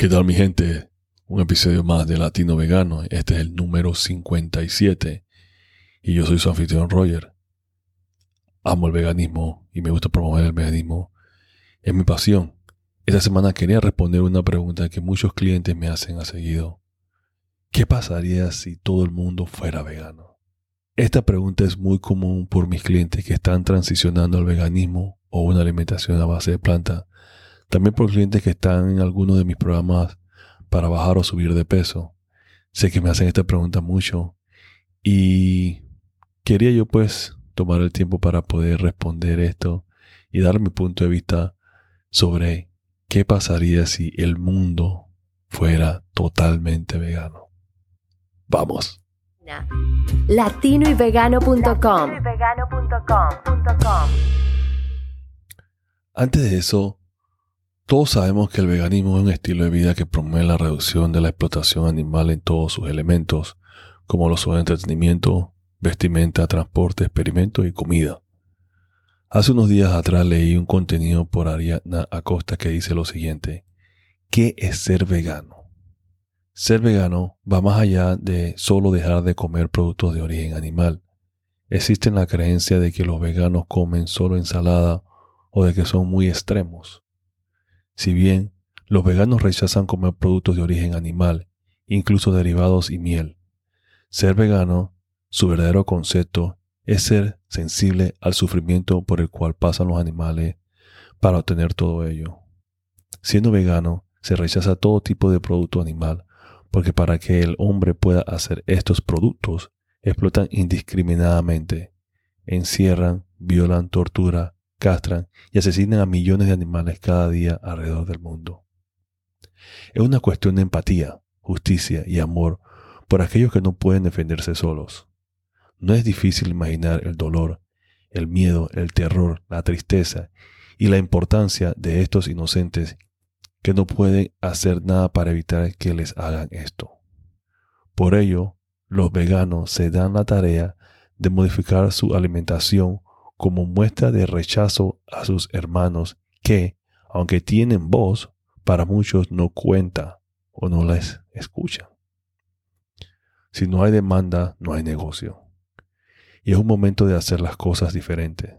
¿Qué tal mi gente? Un episodio más de Latino Vegano. Este es el número 57 y yo soy su anfitrión Roger. Amo el veganismo y me gusta promover el veganismo. Es mi pasión. Esta semana quería responder una pregunta que muchos clientes me hacen a seguido. ¿Qué pasaría si todo el mundo fuera vegano? Esta pregunta es muy común por mis clientes que están transicionando al veganismo o una alimentación a base de planta también por clientes que están en alguno de mis programas para bajar o subir de peso. Sé que me hacen esta pregunta mucho y quería yo pues tomar el tiempo para poder responder esto y dar mi punto de vista sobre qué pasaría si el mundo fuera totalmente vegano. Vamos. Latinoyvegano.com Antes de eso, todos sabemos que el veganismo es un estilo de vida que promueve la reducción de la explotación animal en todos sus elementos, como los son entretenimiento, vestimenta, transporte, experimentos y comida. Hace unos días atrás leí un contenido por Ariadna Acosta que dice lo siguiente. ¿Qué es ser vegano? Ser vegano va más allá de solo dejar de comer productos de origen animal. Existe la creencia de que los veganos comen solo ensalada o de que son muy extremos. Si bien los veganos rechazan comer productos de origen animal, incluso derivados y miel, ser vegano, su verdadero concepto, es ser sensible al sufrimiento por el cual pasan los animales para obtener todo ello. Siendo vegano, se rechaza todo tipo de producto animal, porque para que el hombre pueda hacer estos productos, explotan indiscriminadamente, encierran, violan, torturan, castran y asesinan a millones de animales cada día alrededor del mundo. Es una cuestión de empatía, justicia y amor por aquellos que no pueden defenderse solos. No es difícil imaginar el dolor, el miedo, el terror, la tristeza y la importancia de estos inocentes que no pueden hacer nada para evitar que les hagan esto. Por ello, los veganos se dan la tarea de modificar su alimentación como muestra de rechazo a sus hermanos que, aunque tienen voz, para muchos no cuenta o no les escuchan. Si no hay demanda, no hay negocio. Y es un momento de hacer las cosas diferentes.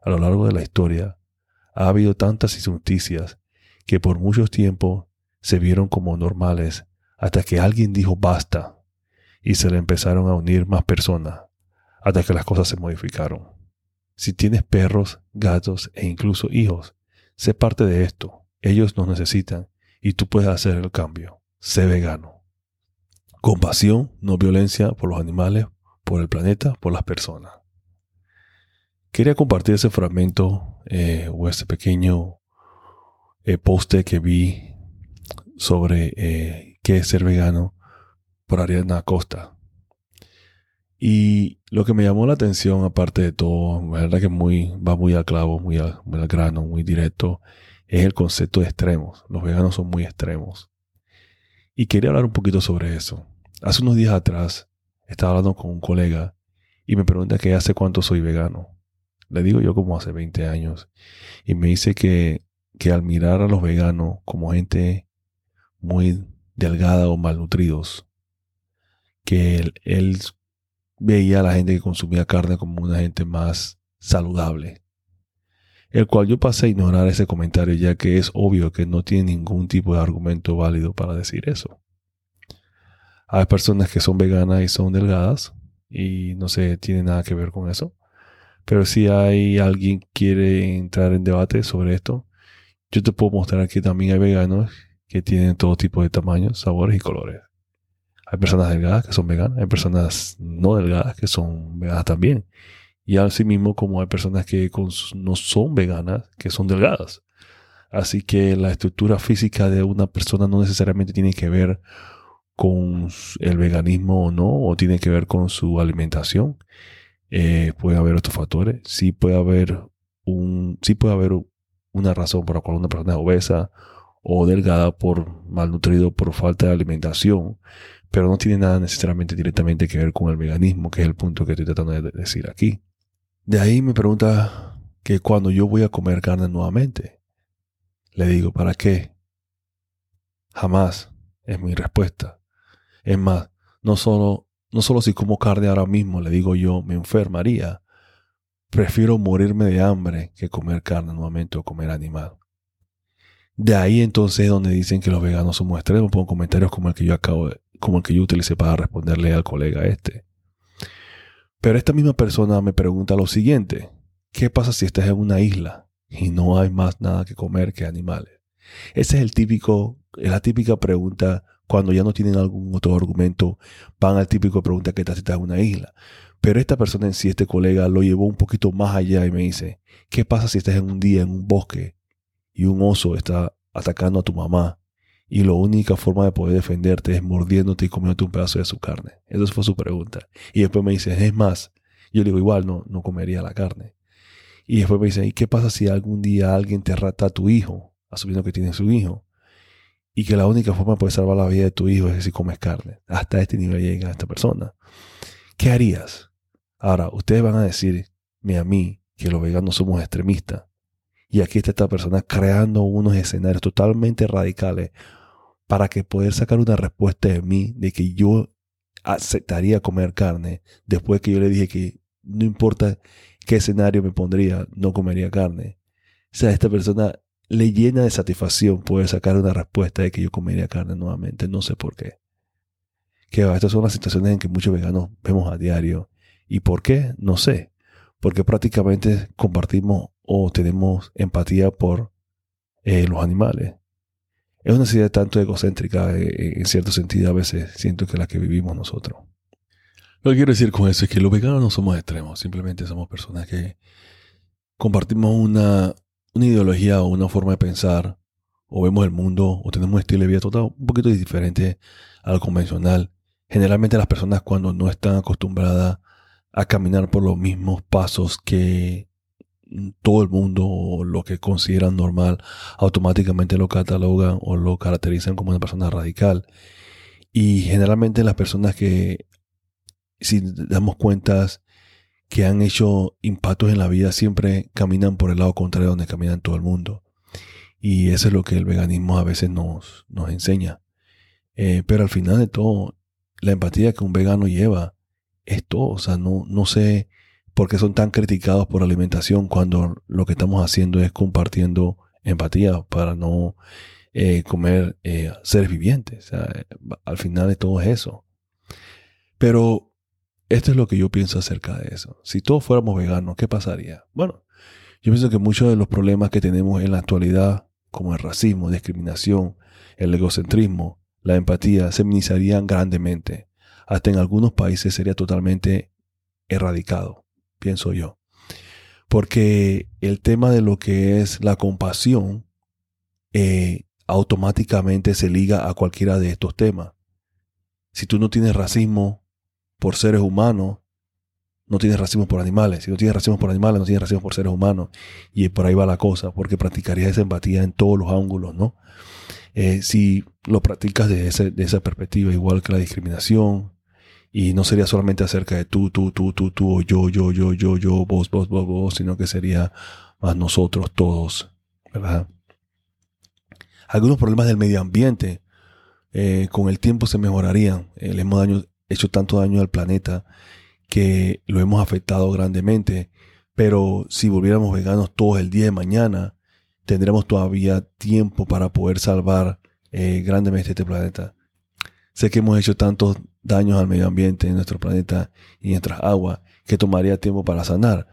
A lo largo de la historia, ha habido tantas injusticias que por mucho tiempo se vieron como normales hasta que alguien dijo basta y se le empezaron a unir más personas hasta que las cosas se modificaron. Si tienes perros, gatos e incluso hijos, sé parte de esto. Ellos nos necesitan y tú puedes hacer el cambio. Sé vegano. Compasión, no violencia por los animales, por el planeta, por las personas. Quería compartir ese fragmento eh, o ese pequeño eh, poste que vi sobre eh, qué es ser vegano por Ariana Costa. Y lo que me llamó la atención, aparte de todo, la verdad que muy, va muy al clavo, muy al, grano, muy directo, es el concepto de extremos. Los veganos son muy extremos. Y quería hablar un poquito sobre eso. Hace unos días atrás estaba hablando con un colega y me pregunta que hace cuánto soy vegano. Le digo yo como hace 20 años. Y me dice que, que al mirar a los veganos como gente muy delgada o malnutridos, que él, él veía a la gente que consumía carne como una gente más saludable. El cual yo pasé a ignorar ese comentario ya que es obvio que no tiene ningún tipo de argumento válido para decir eso. Hay personas que son veganas y son delgadas y no se tiene nada que ver con eso. Pero si hay alguien que quiere entrar en debate sobre esto, yo te puedo mostrar que también hay veganos que tienen todo tipo de tamaños, sabores y colores. Hay personas delgadas que son veganas, hay personas no delgadas que son veganas también. Y así mismo como hay personas que no son veganas que son delgadas. Así que la estructura física de una persona no necesariamente tiene que ver con el veganismo o no, o tiene que ver con su alimentación. Eh, puede haber otros factores. Sí puede haber un, sí puede haber una razón por la cual una persona es obesa o delgada por malnutrido por falta de alimentación pero no tiene nada necesariamente directamente que ver con el veganismo, que es el punto que estoy tratando de decir aquí. De ahí me pregunta que cuando yo voy a comer carne nuevamente, le digo, ¿para qué? Jamás es mi respuesta. Es más, no solo, no solo si como carne ahora mismo, le digo yo, me enfermaría. Prefiero morirme de hambre que comer carne nuevamente o comer animal. De ahí entonces donde dicen que los veganos somos extremos, pongo comentarios como el que yo acabo de, como el que yo utilicé para responderle al colega este. Pero esta misma persona me pregunta lo siguiente, ¿qué pasa si estás en una isla y no hay más nada que comer que animales? Ese es el típico, la típica pregunta cuando ya no tienen algún otro argumento, van al típico pregunta que estás en una isla. Pero esta persona en sí, este colega, lo llevó un poquito más allá y me dice, ¿qué pasa si estás en un día en un bosque y un oso está atacando a tu mamá y la única forma de poder defenderte es mordiéndote y comiéndote un pedazo de su carne? Esa fue su pregunta. Y después me dice, es más, yo le digo, igual no, no comería la carne. Y después me dice, ¿y qué pasa si algún día alguien te rata a tu hijo, asumiendo que tienes su hijo? Y que la única forma de salvar la vida de tu hijo es si comes carne. Hasta este nivel llega esta persona. ¿Qué harías? Ahora, ustedes van a decirme a mí que los veganos somos extremistas. Y aquí está esta persona creando unos escenarios totalmente radicales para que poder sacar una respuesta de mí de que yo aceptaría comer carne después que yo le dije que no importa qué escenario me pondría, no comería carne. O sea, esta persona le llena de satisfacción poder sacar una respuesta de que yo comería carne nuevamente. No sé por qué. Que estas son las situaciones en que muchos veganos vemos a diario. ¿Y por qué? No sé. Porque prácticamente compartimos o tenemos empatía por eh, los animales. Es una ciudad tanto egocéntrica, eh, en cierto sentido, a veces siento que la que vivimos nosotros. Lo que quiero decir con eso es que los veganos no somos extremos, simplemente somos personas que compartimos una, una ideología o una forma de pensar, o vemos el mundo, o tenemos un estilo de vida total un poquito diferente al convencional. Generalmente las personas cuando no están acostumbradas a caminar por los mismos pasos que todo el mundo o lo que consideran normal, automáticamente lo catalogan o lo caracterizan como una persona radical. Y generalmente las personas que, si damos cuentas, que han hecho impactos en la vida siempre caminan por el lado contrario donde caminan todo el mundo. Y eso es lo que el veganismo a veces nos, nos enseña. Eh, pero al final de todo, la empatía que un vegano lleva es todo. O sea, no, no sé por qué son tan criticados por alimentación cuando lo que estamos haciendo es compartiendo empatía para no eh, comer eh, seres vivientes. Al final de todo es eso. Pero esto es lo que yo pienso acerca de eso. Si todos fuéramos veganos, ¿qué pasaría? Bueno, yo pienso que muchos de los problemas que tenemos en la actualidad, como el racismo, discriminación, el egocentrismo, la empatía, se minimizarían grandemente. Hasta en algunos países sería totalmente erradicado, pienso yo. Porque el tema de lo que es la compasión eh, automáticamente se liga a cualquiera de estos temas. Si tú no tienes racismo, por seres humanos, no tienes racismo por animales. Si no tienes racismo por animales, no tienes racismo por seres humanos. Y por ahí va la cosa, porque practicarías esa empatía en todos los ángulos, ¿no? Eh, si lo practicas desde de esa perspectiva, igual que la discriminación, y no sería solamente acerca de tú, tú, tú, tú, tú, o yo, yo, yo, yo, yo, vos, vos, vos, vos, sino que sería más nosotros todos, ¿verdad? Algunos problemas del medio ambiente eh, con el tiempo se mejorarían. El hemos daño, hecho tanto daño al planeta que lo hemos afectado grandemente. Pero si volviéramos veganos todos el día de mañana, tendremos todavía tiempo para poder salvar eh, grandemente este planeta. Sé que hemos hecho tantos daños al medio ambiente en nuestro planeta y en nuestras aguas que tomaría tiempo para sanar.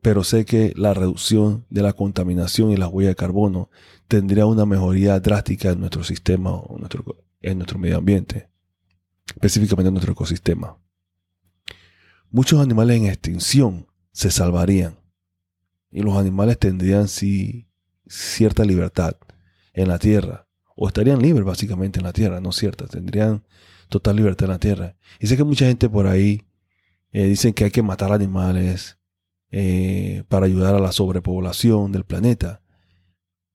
Pero sé que la reducción de la contaminación y la huella de carbono tendría una mejoría drástica en nuestro sistema o nuestro, en nuestro medio ambiente específicamente en nuestro ecosistema. Muchos animales en extinción se salvarían y los animales tendrían sí, cierta libertad en la tierra o estarían libres básicamente en la tierra, no cierta, tendrían total libertad en la tierra. Y sé que mucha gente por ahí eh, dicen que hay que matar animales eh, para ayudar a la sobrepoblación del planeta.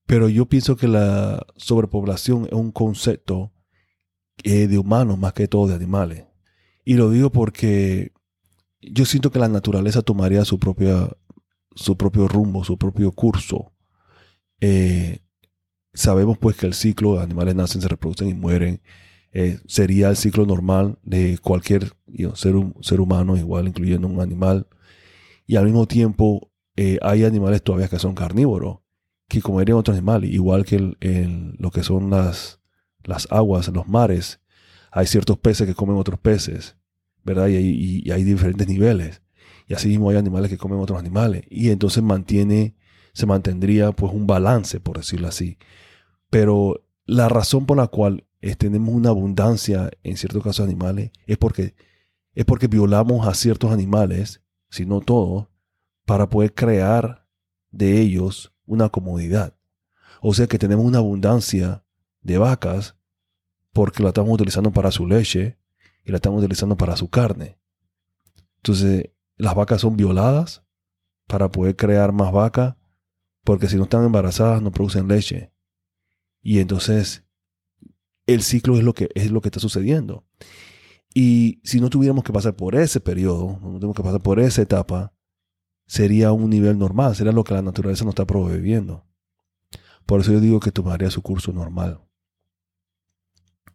Pero yo pienso que la sobrepoblación es un concepto eh, de humanos más que todo de animales. Y lo digo porque yo siento que la naturaleza tomaría su, propia, su propio rumbo, su propio curso, eh, sabemos pues que el ciclo, animales nacen, se reproducen y mueren, eh, sería el ciclo normal de cualquier ser, humano, igual incluyendo un animal. Y al mismo tiempo eh, hay animales todavía que son carnívoros, que comerían otros animales, igual que lo que son las, las aguas, los mares. Hay ciertos peces que comen otros peces, ¿verdad? Y, hay diferentes niveles. Y así mismo hay animales que comen otros animales. Y entonces mantiene, se mantendría pues un balance, por decirlo así. Pero la razón por la cual tenemos una abundancia en ciertos casos animales es porque, es porque violamos a ciertos animales, si no todos, para poder crear de ellos una comodidad. O sea que tenemos una abundancia de vacas porque la estamos utilizando para su leche y la estamos utilizando para su carne. Entonces, las vacas son violadas para poder crear más vacas porque si no están embarazadas no producen leche. Y entonces el ciclo es lo que, es lo que está sucediendo. Y si no tuviéramos que pasar por ese periodo, no tuviéramos que pasar por esa etapa, sería un nivel normal, sería lo que la naturaleza nos está proveyendo. Por eso yo digo que tomaría su curso normal.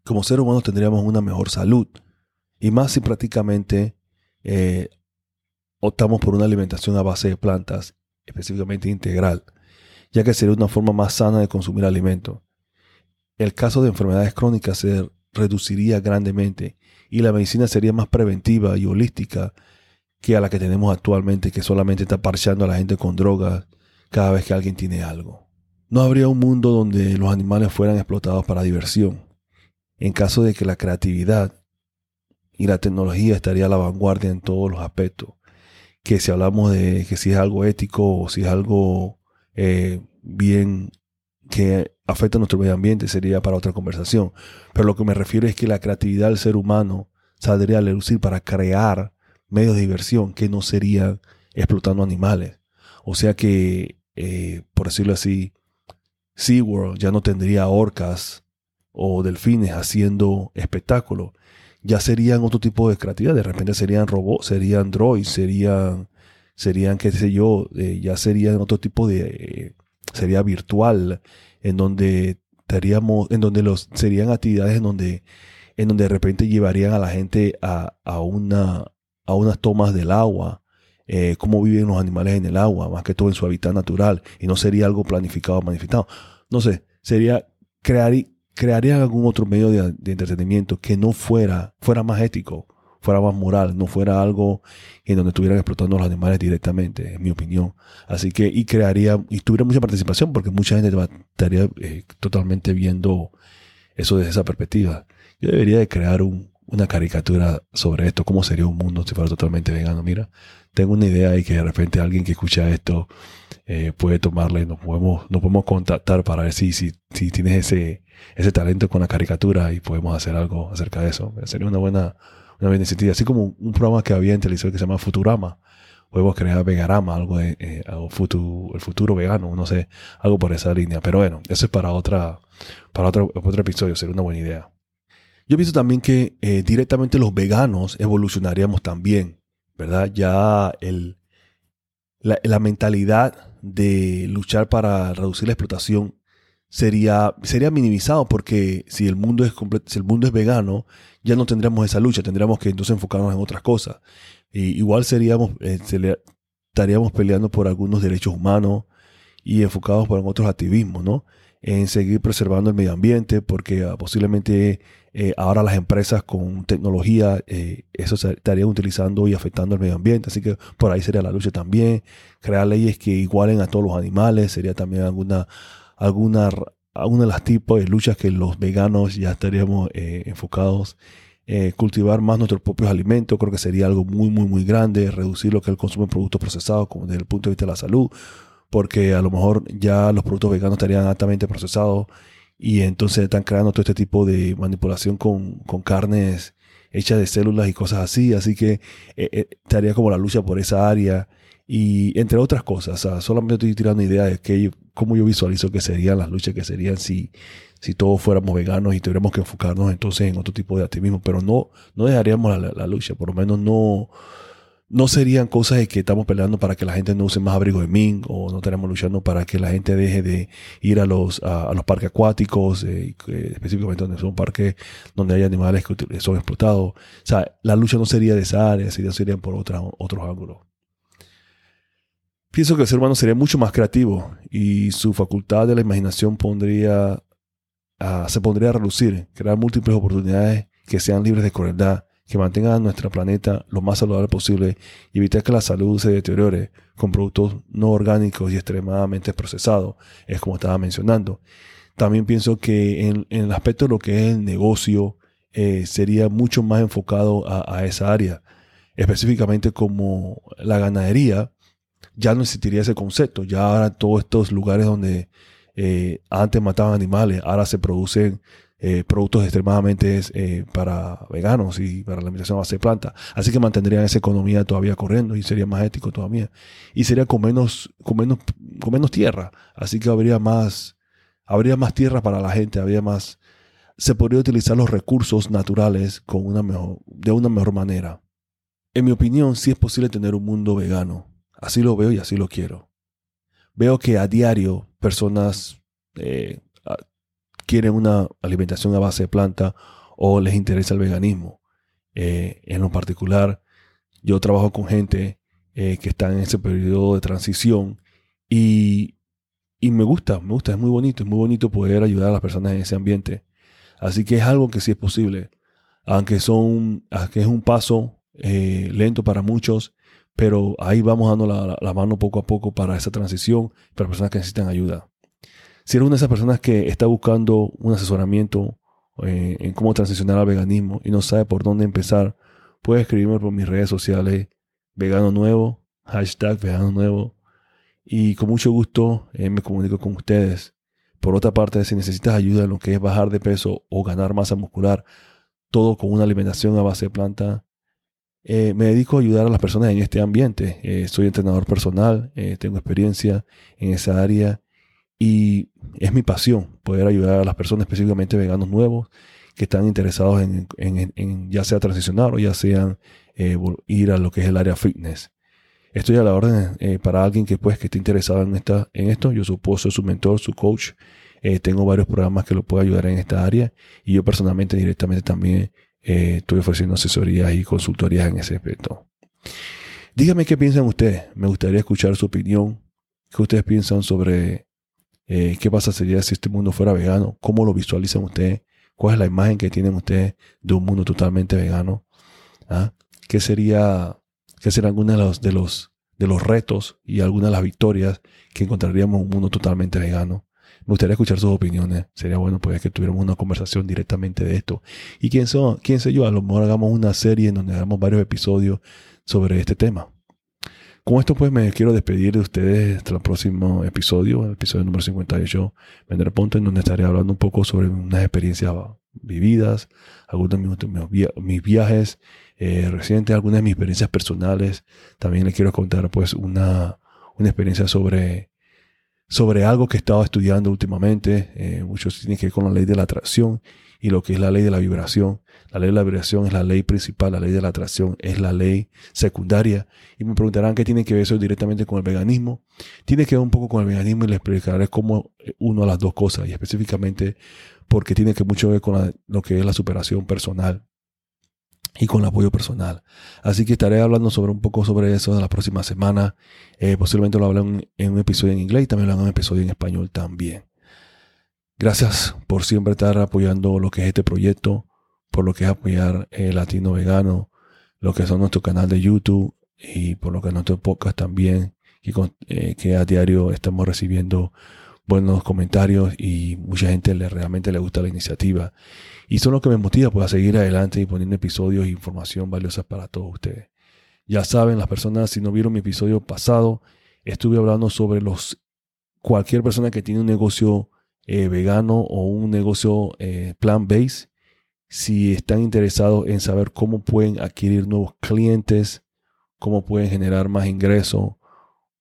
Como seres humanos tendríamos una mejor salud, y más si prácticamente eh, optamos por una alimentación a base de plantas, específicamente integral, ya que sería una forma más sana de consumir alimentos el caso de enfermedades crónicas se reduciría grandemente y la medicina sería más preventiva y holística que a la que tenemos actualmente, que solamente está parchando a la gente con drogas cada vez que alguien tiene algo. No habría un mundo donde los animales fueran explotados para diversión. En caso de que la creatividad y la tecnología estaría a la vanguardia en todos los aspectos. Que si hablamos de que si es algo ético o si es algo eh, bien que afecta a nuestro medio ambiente sería para otra conversación. Pero lo que me refiero es que la creatividad del ser humano saldría a relucir para crear medios de diversión que no serían explotando animales. O sea que, eh, por decirlo así, SeaWorld ya no tendría orcas o delfines haciendo espectáculos. Ya serían otro tipo de creatividad. De repente serían robots, serían droids, serían, serían qué sé yo, eh, ya serían otro tipo de... Eh, sería virtual, en donde estaríamos, en donde los, serían actividades en donde, en donde de repente llevarían a la gente a, a una, a unas tomas del agua, eh, cómo viven los animales en el agua, más que todo en su hábitat natural, y no sería algo planificado o manifestado. No sé, sería crear, crearían algún otro medio de, de entretenimiento que no fuera, fuera más ético, fuera más moral, no fuera algo en donde estuvieran explotando los animales directamente, en mi opinión. Así que, y crearía, y tuviera mucha participación, porque mucha gente estaría eh, totalmente viendo eso desde esa perspectiva. Yo debería de crear una caricatura sobre esto, cómo sería un mundo si fuera totalmente vegano. Mira, tengo una idea y que de repente alguien que escucha esto eh, puede tomarle, nos podemos, nos podemos contactar para ver si, si, si tienes ese, ese talento con la caricatura y podemos hacer algo acerca de eso. Sería una buena, una Así como un programa que había en televisión que se llama Futurama. Podemos crear Vegarama, algo de eh, el futuro vegano, no sé, algo por esa línea. Pero bueno, eso es para otra, para otro, otro episodio, sería una buena idea. Yo visto también que eh, directamente los veganos evolucionaríamos también, ¿verdad? Ya el, la mentalidad de luchar para reducir la explotación sería, sería minimizado porque si el, mundo es si el mundo es vegano, ya no tendríamos esa lucha, tendríamos que entonces enfocarnos en otras cosas. Y igual seríamos, eh, estaríamos peleando por algunos derechos humanos y enfocados por otros activismos, ¿no? En seguir preservando el medio ambiente, porque ah, posiblemente eh, ahora las empresas con tecnología, eh, eso estarían utilizando y afectando el medio ambiente, así que por ahí sería la lucha también. Crear leyes que igualen a todos los animales sería también alguna alguna, alguna de las tipos de luchas que los veganos ya estaríamos eh, enfocados. Eh, cultivar más nuestros propios alimentos, creo que sería algo muy, muy, muy grande. Reducir lo que es el consumo de productos procesados, como desde el punto de vista de la salud, porque a lo mejor ya los productos veganos estarían altamente procesados y entonces están creando todo este tipo de manipulación con, con carnes hechas de células y cosas así. Así que eh, estaría como la lucha por esa área y entre otras cosas. solamente estoy tirando idea de que, cómo yo visualizo que serían las luchas que serían si, si todos fuéramos veganos y tuviéramos que enfocarnos entonces en otro tipo de activismo. Pero no, no dejaríamos la, lucha, por lo menos no, no serían cosas de que estamos peleando para que la gente no use más abrigo de mink o no estaremos luchando para que la gente deje de ir a los, a, los parques acuáticos, eh, específicamente donde son parques donde hay animales que son explotados. O sea, la lucha no sería de esa área, sería, sería por otra, otros ángulos. Pienso que el ser humano sería mucho más creativo y su facultad de la imaginación pondría, ah, se pondría a relucir, crear múltiples oportunidades que sean libres de crueldad que mantenga a nuestro planeta lo más saludable posible y evitar que la salud se deteriore con productos no orgánicos y extremadamente procesados, es como estaba mencionando. También pienso que en, el aspecto de lo que es el negocio, eh, sería mucho más enfocado a, esa área, específicamente como la ganadería, ya no existiría ese concepto, ya ahora todos estos lugares donde eh, antes mataban animales, ahora se producen eh, productos extremadamente eh, para veganos y para la alimentación base de planta. Así que mantendrían esa economía todavía corriendo y sería más ético todavía. Y sería con menos, menos, menos tierra. Así que habría más, habría más tierra para la gente, habría más, se podría utilizar los recursos naturales con una mejor, de una mejor manera. En mi opinión, sí es posible tener un mundo vegano. Así lo veo y así lo quiero. Veo que a diario personas eh, quieren una alimentación a base de planta o les interesa el veganismo. Eh, en lo particular, yo trabajo con gente eh, que está en ese periodo de transición y, me gusta, me gusta, es muy bonito, es muy bonito poder ayudar a las personas en ese ambiente. Así que es algo que sí es posible, aunque, son, aunque es un paso lento para muchos, pero ahí vamos dando la, mano poco a poco para esa transición, para personas que necesitan ayuda. Si eres una de esas personas que está buscando un asesoramiento eh, en cómo transicionar al veganismo y no sabe por dónde empezar, puedes escribirme por mis redes sociales vegano nuevo, hashtag vegano nuevo. Y con mucho gusto eh, me comunico con ustedes. Por otra parte, si necesitas ayuda en lo que es bajar de peso o ganar masa muscular, todo con una alimentación a base de planta, eh, me dedico a ayudar a las personas en este ambiente. soy entrenador personal, tengo experiencia en esa área y es mi pasión poder ayudar a las personas, específicamente veganos nuevos, que están interesados en, ya sea transicionar o ya sea eh, ir a lo que es el área fitness. Estoy a la orden eh, para alguien que pues que esté interesado en, esta, en esto. Yo supongo su mentor, su coach. Eh, tengo varios programas que lo puedo ayudar en esta área y yo personalmente directamente también estoy ofreciendo asesorías y consultorías en ese aspecto. Dígame qué piensan ustedes. Me gustaría escuchar su opinión. ¿Qué ustedes piensan sobre eh, ¿Qué pasa sería si este mundo fuera vegano? ¿Cómo lo visualizan ustedes? ¿Cuál es la imagen que tienen ustedes de un mundo totalmente vegano? ¿Ah? ¿Qué sería, qué serían algunos de los, de los, de los retos y algunas de las victorias que encontraríamos en un mundo totalmente vegano? Me gustaría escuchar sus opiniones. Sería bueno pues, que tuviéramos una conversación directamente de esto. Y quién, son, quién sé yo, a lo mejor hagamos una serie en donde hagamos varios episodios sobre este tema. Con esto pues me quiero despedir de ustedes hasta el próximo episodio, el episodio número 58, Vender Punto, en donde estaré hablando un poco sobre unas experiencias vividas, algunos de mis, viajes eh, recientes, algunas de mis experiencias personales. También les quiero contar pues una, una experiencia sobre, sobre algo que he estado estudiando últimamente. Eh, muchos tienen que ver con la ley de la atracción y lo que es la ley de la vibración. La ley de la vibración es la ley principal, la ley de la atracción es la ley secundaria. Y me preguntarán qué tiene que ver eso directamente con el veganismo. Tiene que ver un poco con el veganismo y les explicaré cómo uno a las dos cosas y específicamente porque tiene que mucho ver con lo que es la superación personal y con apoyo personal. Así que estaré hablando sobre un poco sobre eso en la próxima semana. Eh, posiblemente lo hablen en un episodio en inglés y también lo hagan en un episodio en español también. Gracias por siempre estar apoyando lo que es este proyecto por lo que es apoyar el Latino Vegano, lo que son nuestro canal de YouTube y por lo que es nuestro podcast también, que, eh, que a diario estamos recibiendo buenos comentarios y mucha gente le, realmente le gusta la iniciativa. Y son lo que me motiva pues, a seguir adelante y poniendo episodios e información valiosa para todos ustedes. Ya saben, las personas, si no vieron mi episodio pasado, estuve hablando sobre los cualquier persona que tiene un negocio eh, vegano o un negocio eh, plant-based si están interesados en saber cómo pueden adquirir nuevos clientes, cómo pueden generar más ingresos,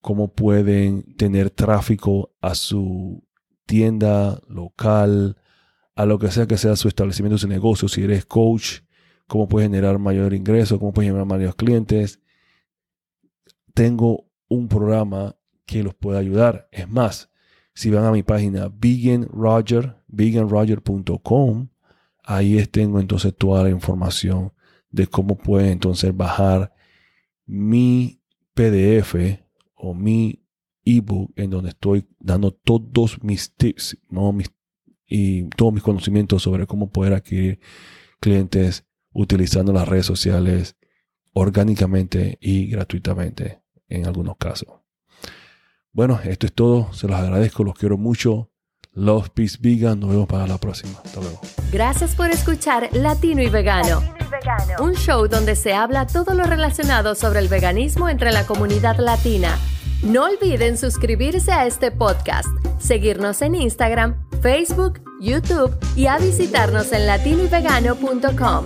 cómo pueden tener tráfico a su tienda local, a lo que sea que sea su establecimiento, su negocio, si eres coach, cómo puedes generar mayor ingreso, cómo puedes generar mayores clientes. tengo un programa que los puede ayudar. Es más, si van a mi página veganroger, veganroger.com, ahí tengo entonces toda la información de cómo pueden entonces bajar mi PDF o mi ebook en donde estoy dando todos mis tips y todos mis conocimientos sobre cómo poder adquirir clientes utilizando las redes sociales orgánicamente y gratuitamente en algunos casos. Bueno, esto es todo. Se los agradezco, los quiero mucho. Love, Peace, Vegan. Nos vemos para la próxima. Hasta luego. Gracias por escuchar Latino y Vegano. Latino y Vegano. Un show donde se habla todo lo relacionado sobre el veganismo entre la comunidad latina. No olviden suscribirse a este podcast, seguirnos en Instagram, Facebook, YouTube y a visitarnos en latinoyvegano.com.